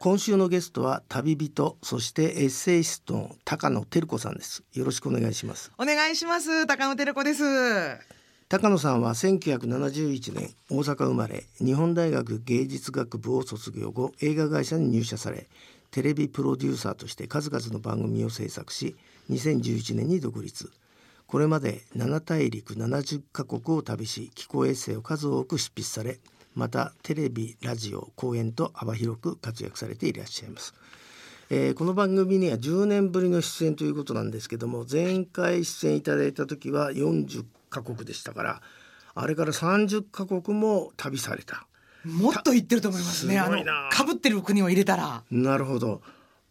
今週のゲストは旅人そしてエッセイストの高野照子さんです。よろしくお願いします。お願いします。高野照子です。高野さんは1971年大阪生まれ日本大学芸術学部を卒業後映画会社に入社されテレビプロデューサーとして数々の番組を制作し2011年に独立これまで7大陸70カ国を旅し気候エッセイを数多く執筆されまたテレビラジオ講演と幅広く活躍されていらっしゃいます。えー、この番組には10年ぶりの出演ということなんですけども前回出演いただいた時は40カ国でしたからあれから30カ国も旅された。もっと言ってると思いますね。あのかぶってる国を入れたら。なるほど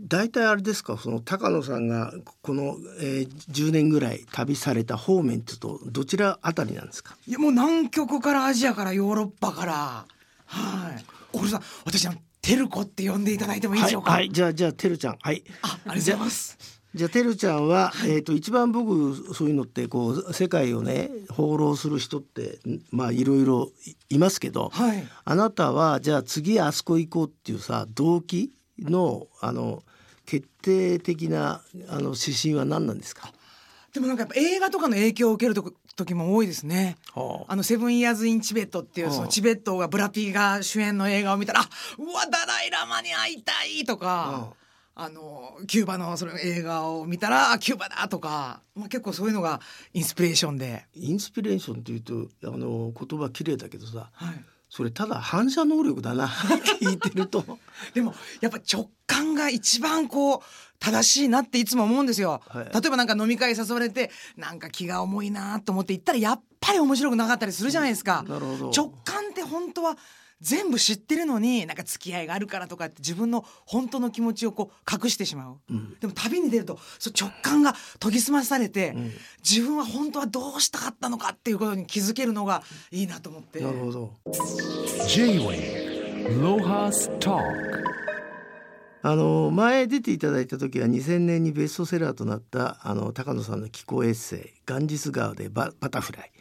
大体あれですかその高野さんがこの、えー、10年ぐらい旅された方面っていうとどちらあたりなんですか？いやもう南極からアジアからヨーロッパから。はい。小栗さん私はテルコって呼んでいただいてもいいでしょうか、はい、はい、じゃあじゃあテルちゃん。はい。あありがとうございます。じゃあてるちゃんは、はい、えーと、一番僕そういうのってこう世界をね放浪する人ってまあいろいろいますけど、はい、あなたはじゃあ次あそこ行こうっていうさ動機？のあの決定的なあの指針は何なんですか？でもなんかやっぱ映画とかの影響を受ける時も多いですね。はあ、あのセブンイヤーズインチベットっていう、そのチベットがブラピーが主演の映画を見たら、うわダライラマに会いたいとか。はあ。あのキューバのその映画を見たらキューバだとか、まあ、結構そういうのがインスピレーションで。インスピレーションっていうとあの言葉綺麗だけどさ、はい、それただ反射能力だな 聞いてると。でもやっぱ直感が一番こう正しいなっていつも思うんですよ、はい、例えばなんか飲み会誘われてなんか気が重いなと思って行ったらやっぱり面白くなかったりするじゃないですか、直感って本当は全部知ってるのになんか付き合いがあるからとかって自分の本当の気持ちをこう隠してしまう、うん、でも旅に出るとそ直感が研ぎ澄まされて、うん、自分は本当はどうしたかったのかっていうことに気づけるのがいいなと思って。なるほど。J-Way ロハスターあの前出ていただいた時は2000年にベストセラーとなったあの高野さんの気候エッセイ「ガンジス川でババタフライ」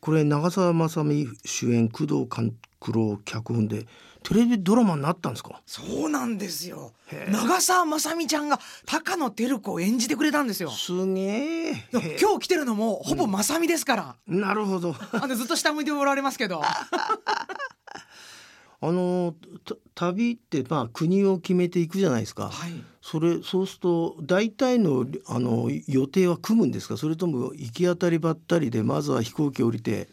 これ長澤まさみ主演工藤監九郎脚本で。テレビドラマになったんですか？そうなんですよ。長澤まさみちゃんが高野照子を演じてくれたんですよ。すげえ。今日来てるのもほぼまさみですから、うん、なるほど。あのずっと下向いておられますけど。あの旅ってまあ国を決めていくじゃないですか、はい、それそうすると大体のあの予定は組むんですか？それとも行き当たりばったりでまずは飛行機降りて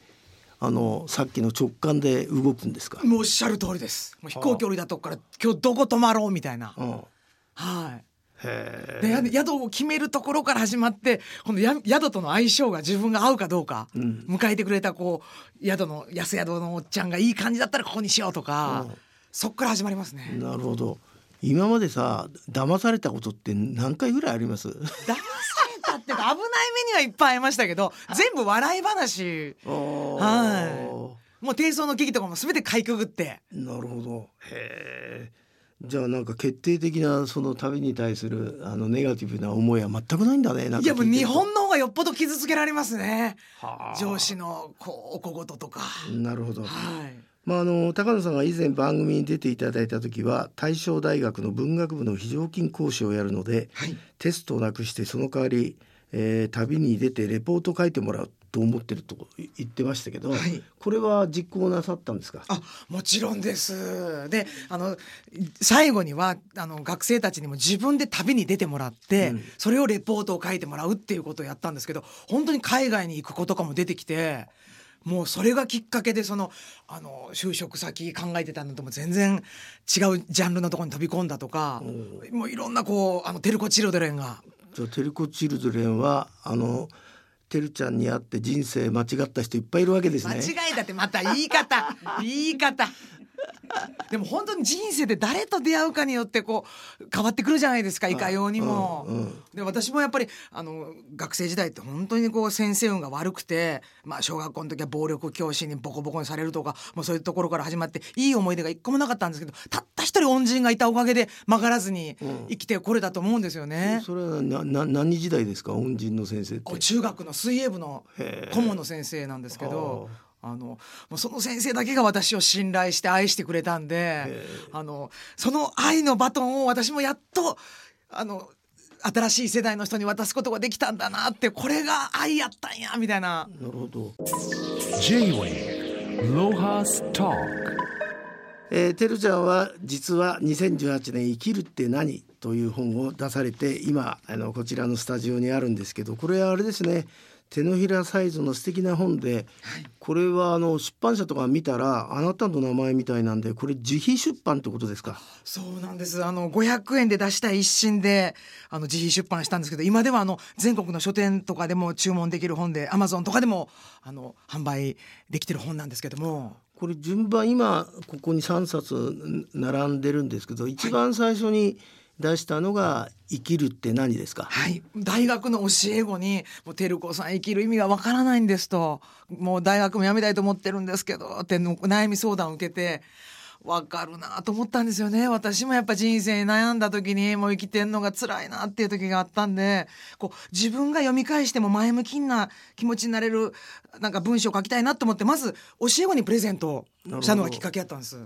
あのさっきの直感で動くんですか？もうおっしゃる通りです。もう飛行機降りたとこから今日どこ泊まろうみたいな、うん、はい。で宿を決めるところから始まってこの宿との相性が自分が合うかどうか、うん、迎えてくれたこう宿の安宿のおっちゃんがいい感じだったらここにしようとか、うん、そっから始まりますね。なるほど。今までさ騙されたことって何回ぐらいあります？騙さって危ない目にはいっぱいありましたけど全部笑い話。はい。もう低層の危機とかも全てかいくぐって。なるほど。へえじゃあなんか決定的なその旅に対するあのネガティブな思いは全くないんだねいやもう日本の方がよっぽど傷つけられますね。上司のこうお小言とか。なるほど、はいまあ、あの高野さんが以前番組に出ていただいた時は大正大学の文学部の非常勤講師をやるので、はい、テストをなくしてその代わり、えー、旅に出てレポート書いてもらうと思ってると言ってましたけど、はい、これは実行なさったんですか？あもちろんです。であの最後にはあの学生たちにも自分で旅に出てもらって、うん、それをレポートを書いてもらうっていうことをやったんですけど本当に海外に行く子とかも出てきて。もうそれがきっかけでそのあの就職先考えてたのとも全然違うジャンルのところに飛び込んだとか、もういろんなこうあのテルコ・チルドレンが。じゃテルコ・チルドレンはあのてるちゃんに会って人生間違った人いっぱいいるわけですね。間違いだってまた言い方言い方 でも本当に人生で誰と出会うかによってこう変わってくるじゃないですかいかようにも。うんうん、で私もやっぱりあの学生時代って本当にこう先生運が悪くて、まあ、小学校の時は暴力教師にボコボコにされるとかもうそういうところから始まっていい思い出が一個もなかったんですけどたった一人恩人がいたおかげで曲がらずに生きてこれたと思うんですよね。うん、それはなな何時代ですか？恩人の先生って。中学の水泳部の顧問の先生なんですけど。あのもうその先生だけが私を信頼して愛してくれたんであのその愛のバトンを私もやっとあの新しい世代の人に渡すことができたんだなってこれが愛やったんやみたいな。なるほど J-Way ロハスタえー、てるちゃんは実は2018年「生きるって何?」という本を出されて今あのこちらのスタジオにあるんですけどこれはあれですね手のひらサイズの素敵な本で、これはあの出版社とか見たらあなたの名前みたいなんでこれ自費出版ってことですか？そうなんです。あの500円で出したい一心であの自費出版したんですけど今ではあの全国の書店とかでも注文できる本でアマゾンとかでもあの販売できてる本なんですけども。これ順番今ここに3冊並んでるんですけど一番最初に出したのが「生きるって何ですか?」はい大学の教え子に「もう照子さん生きる意味がわからないんです」と「もう大学も辞めたいと思ってるんですけど」って悩み相談を受けて。わかるなと思ったんですよね私もやっぱ人生に悩んだ時にもう生きてんのが辛いなっていう時があったんでこう自分が読み返しても前向きな気持ちになれるなんか文章を書きたいなと思ってまず教え子にプレゼントしたのがきっかけやったんです。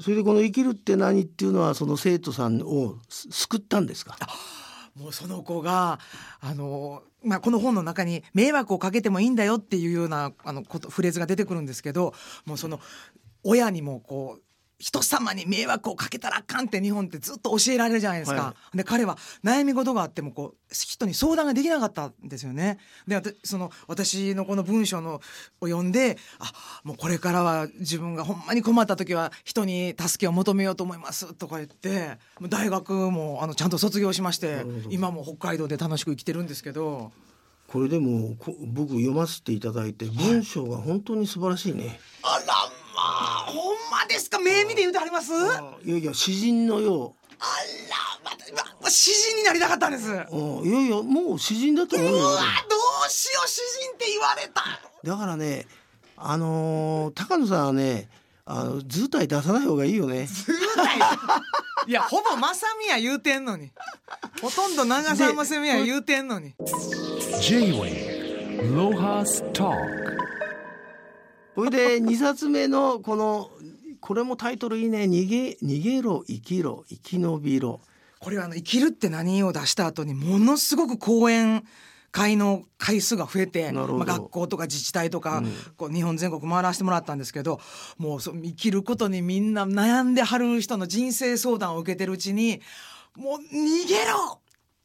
それでこの「生きるって何?」っていうのはその生徒さんを救ったんですか？もうその子があの、まあ、この本の中に「迷惑をかけてもいいんだよ」っていうようなあのことフレーズが出てくるんですけどもうその親にもこう人様に迷惑をかけたらあかんって日本ってずっと教えられるじゃないですか。はい、で彼は悩み事があってもこう人に相談ができなかったんですよね。でその私のこの文章のを読んであもうこれからは自分がほんまに困った時は人に助けを求めようと思いますとか言って大学もあのちゃんと卒業しまして今も北海道で楽しく生きてるんですけど。これでも僕読ませていただいて文章が本当に素晴らしいね。はい、あらまですか目見で言うてあります？いやいや詩人のよう。あらまた詩人になりたかったんです。いやいやもう詩人だと思うよ。うわどうしよう詩人って言われた。だからねあのー、高野さんはねあの図体出さない方がいいよね。図体？いやほぼまさみや言うてんのに。ほとんど長澤まさみや言うてんのに。J-Way ロハスターそれで2冊目のこのこれもタイトルいいね。逃げ逃げろ生きろ生き延びろ。これはあの生きるって何を出した後にものすごく講演会の回数が増えて、まあ、学校とか自治体とか、うん、こう日本全国回らせてもらったんですけどもうそ生きることにみんな悩んではる人の人生相談を受けてるうちにもう逃げろ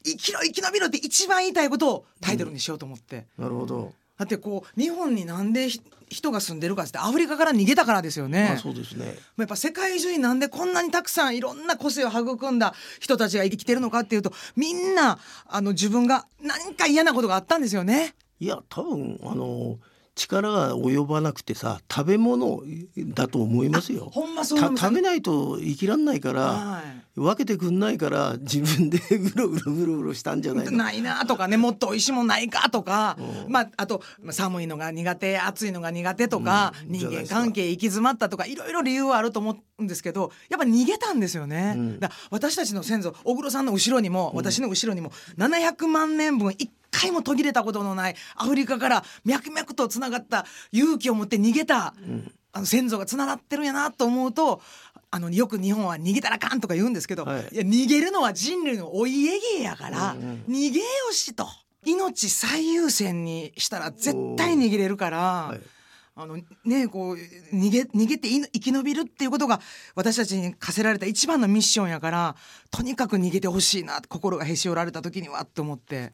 生きろ生き延びろって一番言いたいことをタイトルにしようと思って。うん、なるほどだってこう日本になんで人が住んでるかってアフリカから逃げたからですよね。まあ、そうですね。やっぱ世界中になんでこんなにたくさんいろんな個性を育んだ人たちが生きてるのかっていうとみんなあの自分が何か嫌なことがあったんですよね。いや多分あの力が及ばなくてさ食べ物だと思いますよ。ほんまそう食べないと生きらんないから、はい、分けてくんないから自分で ぐるぐるぐるぐるしたんじゃないの。ないなとかねもっと美味しいもんないかとか、うん、まああと寒いのが苦手暑いのが苦手とか、うん、人間関係行き詰まったとかいろいろ理由はあると思うんですけどやっぱ逃げたんですよね。うん、だ私たちの先祖小黒さんの後ろにも私の後ろにも700万年分一回も途切れたことのないアフリカから脈々とつながった勇気を持って逃げた、うん、あの先祖がつながってるんやなと思うとあのよく日本は逃げたらあかんとか言うんですけど、はい、いや逃げるのは人類のお家芸やから、うんうん、逃げよしと。命最優先にしたら絶対逃げれるから。あのねこう逃げ逃げて生き延びるっていうことが私たちに課せられた一番のミッションやからとにかく逃げてほしいな心がへし折られた時にはと思って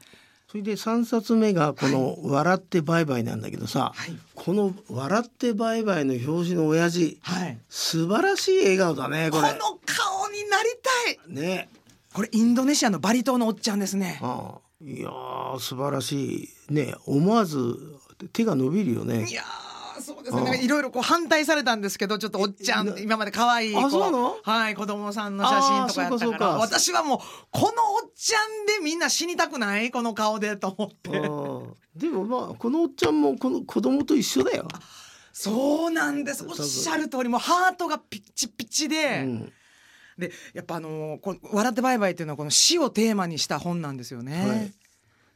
それで3冊目がこの「笑ってバイバイ」なんだけどさ、はい、この「笑ってバイバイ」の表紙の親父、はい、素晴らしい笑顔だねこれ。この顔になりたい。ね。これインドネシアのバリ島のおっちゃんですね。ああ。いや素晴らしい。ね思わず手が伸びるよね。いやそうですねいろいろこう反対されたんですけどちょっとおっちゃん今まで可愛いあそうなの？はい子供さんの写真とかやったから。私はもうこのおっちゃんでみんな死にたくない？この顔でと思って。でもまあこのおっちゃんもこの子供と一緒だよ。そうなんです。おっしゃる通りもうハートがピッチピチで、うん、でやっぱあのこ「笑ってバイバイ」っていうのはこの死をテーマにした本なんですよね、はい、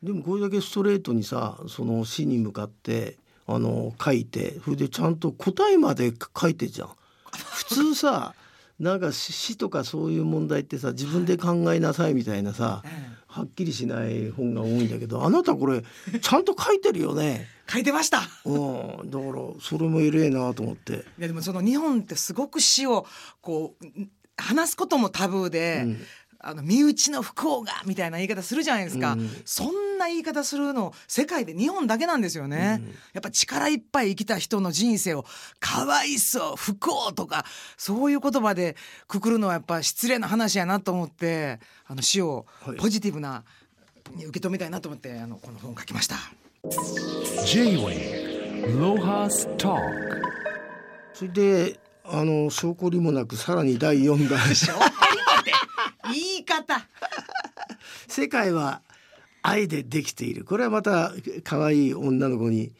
でもこれだけストレートにさその死に向かってあの書いてそれでちゃんと答えまで書いてじゃん。普通さ なんか死とかそういう問題ってさ自分で考えなさいみたいなさ、はっきりしない本が多いんだけどあなたこれちゃんと書いてるよね。書いてました。うん、だからそれも偉いなと思って。いやでもその日本ってすごく死をこうん話すこともタブーで、うんあの身内の不幸がみたいな言い方するじゃないですか、うんそんな言い方するの世界で日本だけなんですよね、やっぱ力いっぱい生きた人の人生をかわいそう不幸とかそういう言葉でくくるのはやっぱ失礼な話やなと思ってあの死をはい。ポジティブなに受け止めたいなと思ってあのこの本を書きました。J-Wave Lohas Talk それであの証拠りもなくさらに第4弾。言い方。世界は愛でできている。これはまた可愛い女の子に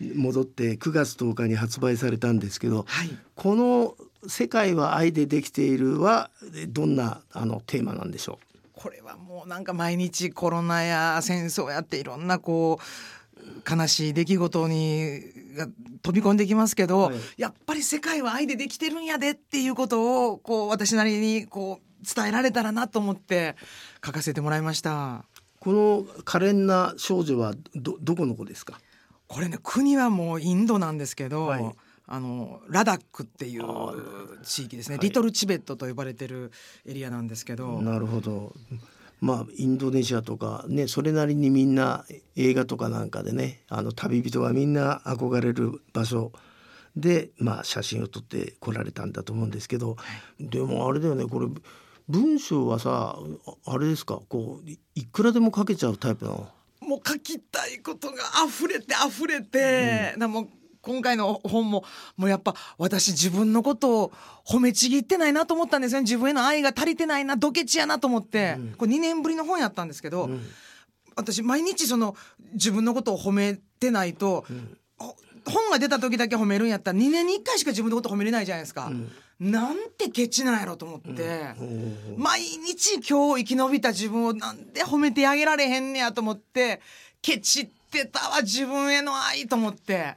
戻って9月10日に発売されたんですけど、はい。この「世界は愛でできているは」どんなあのテーマなんでしょこれはもうなんか毎日コロナや戦争やっていろんなこう悲しい出来事にが飛び込んできますけど、はい。やっぱり世界は愛でできてるんやでっていうことをこう私なりにこう伝えられたらなと思って書かせてもらいました。うこの可憐な少女はどどこの子ですか？これね国はもうインドなんですけど、はい。あのラダックっていう地域ですね、はい。リトルチベットと呼ばれてるエリアなんですけど、なるほど。まあインドネシアとかねそれなりにみんな映画とかなんかでねあの旅人がみんな憧れる場所でまあ写真を撮って来られたんだと思うんですけど、でもあれだよねこれ文章はさああれですか？こういいくらでも書けちゃうタイプなの？もう書きたいことが溢れて溢れて、なもう今回の本ももうやっぱ私自分のことを褒めちぎってないなと思ったんですよね。自分への愛が足りてないなドケチやなと思って、これ2年ぶりの本やったんですけど、私毎日その自分のことを褒めてないと、ほ本が出た時だけ褒めるんやったら2年に1回しか自分のこと褒めれないじゃないですか。なんてケチなんやろと思って、毎日今日生き延びた自分をなんで褒めてあげられへんねやと思って。ケチってたわ自分への愛と思って。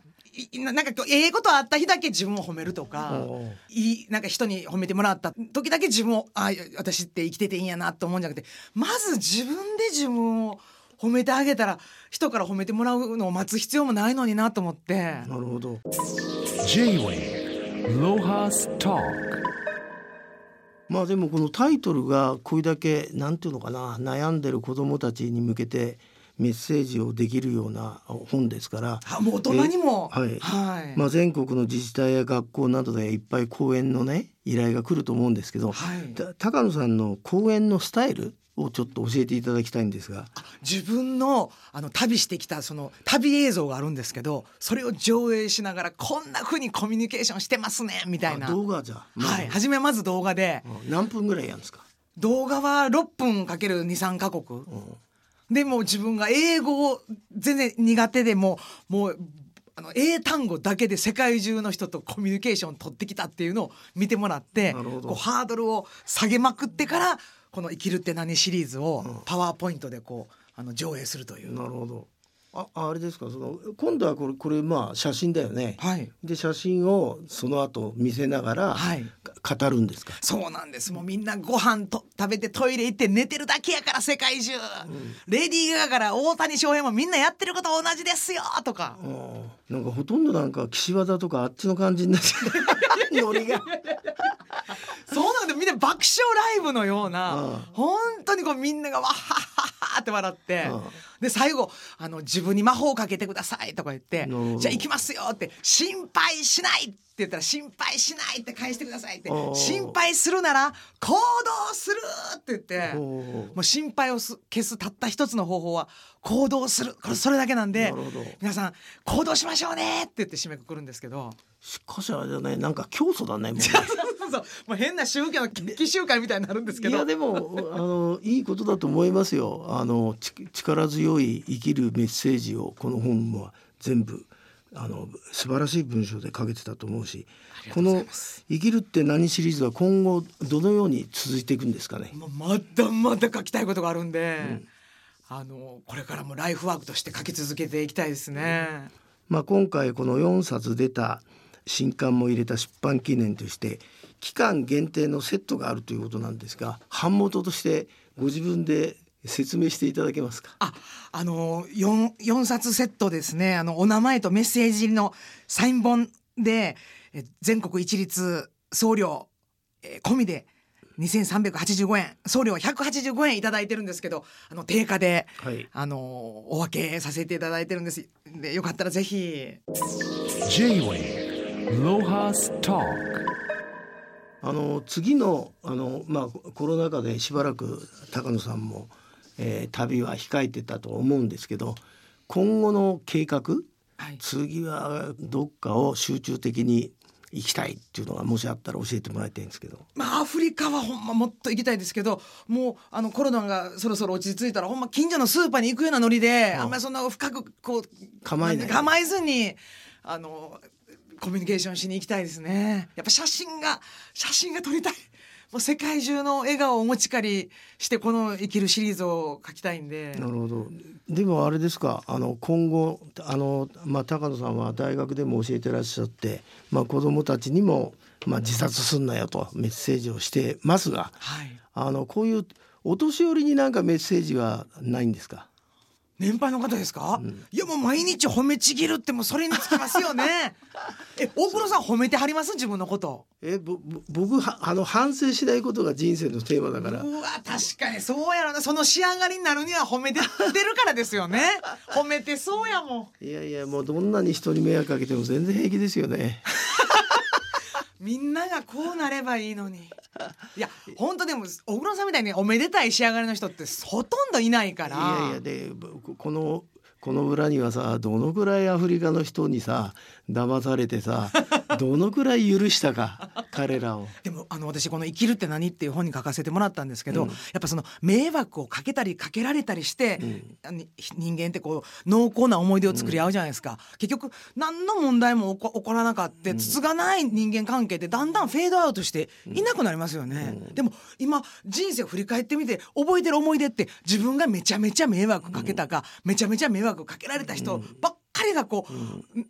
いななんかええことあった日だけ自分を褒めるとか。いいなんか人に褒めてもらった時だけ自分をあ私って生きてていいんやなと思うんじゃなくて。まず自分で自分を褒めてあげたら人から褒めてもらうのを待つ必要もないのになと思って。なるほど。Talk まあでもこのタイトルがこれだけなんていうのかな悩んでる子どもたちに向けてメッセージをできるような本ですから。あもう大人にも。えはい。はい。まあ、全国の自治体や学校などでいっぱい講演のね依頼が来ると思うんですけど、はい。た高野さんの講演のスタイルをちょっと教えていただきたいんですが。自分のあの旅してきたその旅映像があるんですけどそれを上映しながらこんな風にコミュニケーションしてますねみたいな。あ動画じゃ。あはい。初めまず動画で。うん。何分ぐらいやるんですか、動画は6分かける23カ国。うん。でもう自分が英語を全然苦手でももうあの英単語だけで世界中の人とコミュニケーション取ってきたっていうのを見てもらってこうハードルを下げまくってからこの「生きるって何?」シリーズをパワーポイントでこうあの上映するという。なるほど。ああれですか？その今度はこれこれまあ写真だよね、はい。で写真をその後見せながら、はい。か語るんですか？そうなんです。もうみんなご飯と食べてトイレ行って寝てるだけやから世界中、レディー・ガガから大谷翔平もみんなやってること同じですよとか。うんなんかほとんどなんか岸和田とかあっちの感じになっちゃう。ノリがそうなんでみんな爆笑ライブのような、うん。本当にこうみんながわっはっはっはって笑って、うん。で最後あの「自分に魔法をかけてください」とか言ってなるほど「じゃあ行きますよ」って「心配しない」って言ったら「心配しない」って返してくださいっておー「心配するなら行動する」って言って。おもーう心配をす消すたった一つの方法は行動する。これそれだけなんで皆さん行動しましょうねって言って締めくくるんですけど。しかしあれだねなんか教祖だねもうね そうもう変な宗教の奇襲会みたいになるんですけど。いやでもあのいいことだと思いますよ。あのち力強い生きるメッセージをこの本は全部あの素晴らしい文章で書けてたと思うしこの「生きるって何?」シリーズは今後どのように続いていくんですかね？まだまだ書きたいことがあるんで、あのこれからもライフワークとして書き続けていきたいですね。まあ、今回この4冊出た新刊も入れた出版記念として期間限定のセットがあるということなんですが版元としてご自分で説明していただけますか？あ、あの四四冊セットですね。あのお名前とメッセージ入りのサイン本でえ全国一律送料、えー込みで2385円。送料185円いただいてるんですけどあの定価で、はい。あのお分けさせていただいてるんです。でよかったらぜひ。J-Way Lohas Talk あの次のあの、まあ、コロナ禍でしばらく高野さんも、えー旅は控えてたと思うんですけど今後の計画はい。次はどっかを集中的に行きたいっていうのがもしあったら教えてもらいたいんですけど。まあアフリカはほんまもっと行きたいですけどもうあのコロナがそろそろ落ち着いたらほんま近所のスーパーに行くようなノリでああ。んまりそんな深くこう構えない。構えずにあのコミュニケーションしに行きたいですねやっぱ写真が写真が撮りたい もう世界中の笑顔をお持ち帰りしてこの生きるシリーズを書きたいんでなるほど。でもあれですか。あの今後あのまあ高野さんは大学でも教えてらっしゃって、まあ子供たちにもまあ自殺すんなよとメッセージをしてますが、はいあのこういうお年寄りになんかメッセージはないんですか？年配の方ですか、いやもう毎日褒めちぎるってもうそれにつきますよね え大黒さん褒めてはります？自分のこと。えぼぼ僕はあの反省しないことが人生のテーマだから。うわ確かにそうやろな。その仕上がりになるには褒めて出るからですよね。褒めてそうやもん。いやいやもうどんなに人に迷惑かけても全然平気ですよね。みんながこうなればいいのに。いや本当でも小黒さんみたいにおめでたい仕上がりの人ってほとんどいないから。いやいやでここのこの裏にはさどのくらいアフリカの人にさ騙されてさ どのくらい許したか 彼らを。でもあの私この「生きるって何?」っていう本に書かせてもらったんですけど、やっぱその迷惑をかけたりかけられたりして、あの人間ってこう濃厚な思い出を作り合うじゃないですか、結局何の問題も起こ起こらなかったつつがない人間関係ってだんだんフェードアウトしていなくなりますよね、でも今人生を振り返ってみて覚えてる思い出って自分がめちゃめちゃ迷惑かけたか、めちゃめちゃ迷惑かけられた人ばっかりがこう、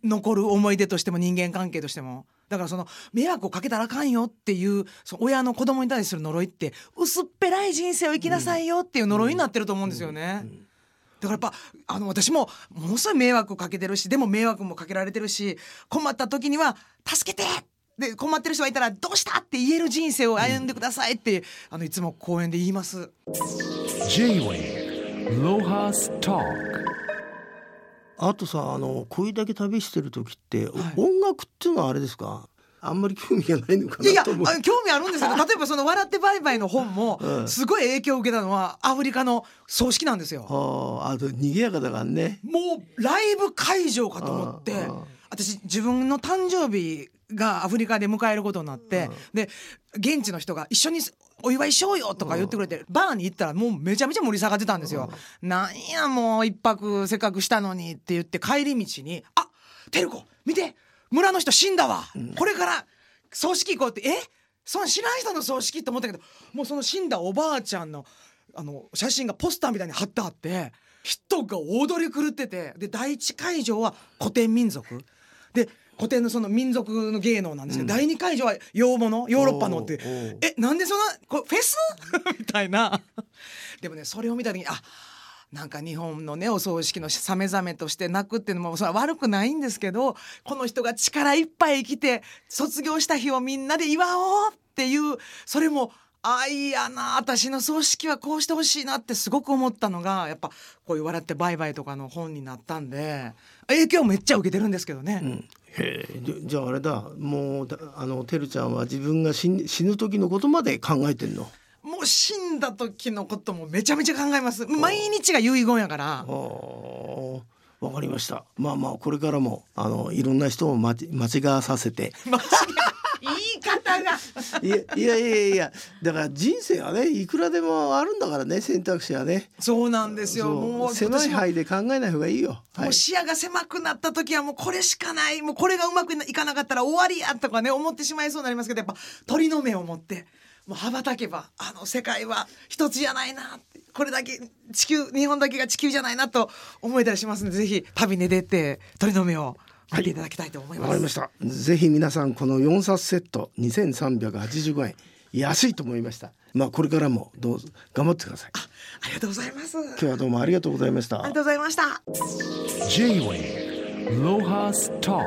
残る思い出としても人間関係としてもだからその迷惑をかけたらあかんよっていうその親の子供に対する呪いって薄っぺらい人生を生きなさいよっていう呪いになってると思うんですよね。だからやっぱあの私もものすごい迷惑をかけてるしでも迷惑もかけられてるし困った時には「助けて!」で困ってる人がいたら「どうした?」って言える人生を歩んでくださいって、あのいつも講演で言います。J-Way Lohas Talk あとさあのこれだけ旅してる時って、はい。音楽っていうのはあれですか？あんまり興味がないのかいや興味あるんですよ 例えばその「笑ってバイバイ」の本もうん。すごい影響を受けたのはアフリカの葬式なんですよ。はあ、あと賑やかだからね。もうライブ会場かと思って。私自分の誕生日がアフリカで迎えることになってで現地の人が一緒にお祝いしようよとか言ってくれてバーに行ったらもうめちゃめちゃ盛り下がってたんですよ。なんやもう一泊せっかくしたのにって言って帰り道に「あテルコ見て村の人死んだわ。これから葬式行こう」って「え？そんな知らん人の葬式?」って思ったけどもうその死んだおばあちゃんのあの写真がポスターみたいに貼ってあって人が踊り狂っててで第一会場は古典民族。で古典のその民族の芸能なんですけど、第二会場は洋物ヨーロッパのってえなんでそんなこフェス？みたいな。でもねそれを見た時にあなんか日本のねお葬式のさめざめとして泣くっていうのもそれは悪くないんですけどこの人が力いっぱい生きて卒業した日をみんなで祝おうっていうそれもあいやな私の葬式はこうしてほしいなってすごく思ったのがやっぱこういう「笑ってバイバイ」とかの本になったんで影響めっちゃ受けてるんですけどね。うんへえじゃああれだもうだあのてるちゃんは自分が死ん死ぬ時のことまで考えてんの？もう死んだ時のこともめちゃめちゃ考えます毎日が遺言やからはあわかりました。まあまあこれからもあのいろんな人を間違間違わさせて。間違いやいやいやいやだから人生はねいくらでもあるんだからね選択肢はね。そうなんですよもう狭い範囲で考えない方がいいよ。はいもう。視野が狭くなった時はもうこれしかないもうこれがうまくいかなかったら終わりやとかね思ってしまいそうになりますけどやっぱ鳥の目を持ってもう羽ばたけばあの世界は一つじゃないなってこれだけ地球日本だけが地球じゃないなと思えたりしますのでぜひ旅に出て鳥の目を見ていただきたいと思いわます。かりましたぜひ皆さんこの4冊セット2385円安いと思いましたまあこれからもどうぞ頑張ってくださいありがとうございます。あ今日はどうもありがとうございましたりがとうございました。J-Wave Lohas Talk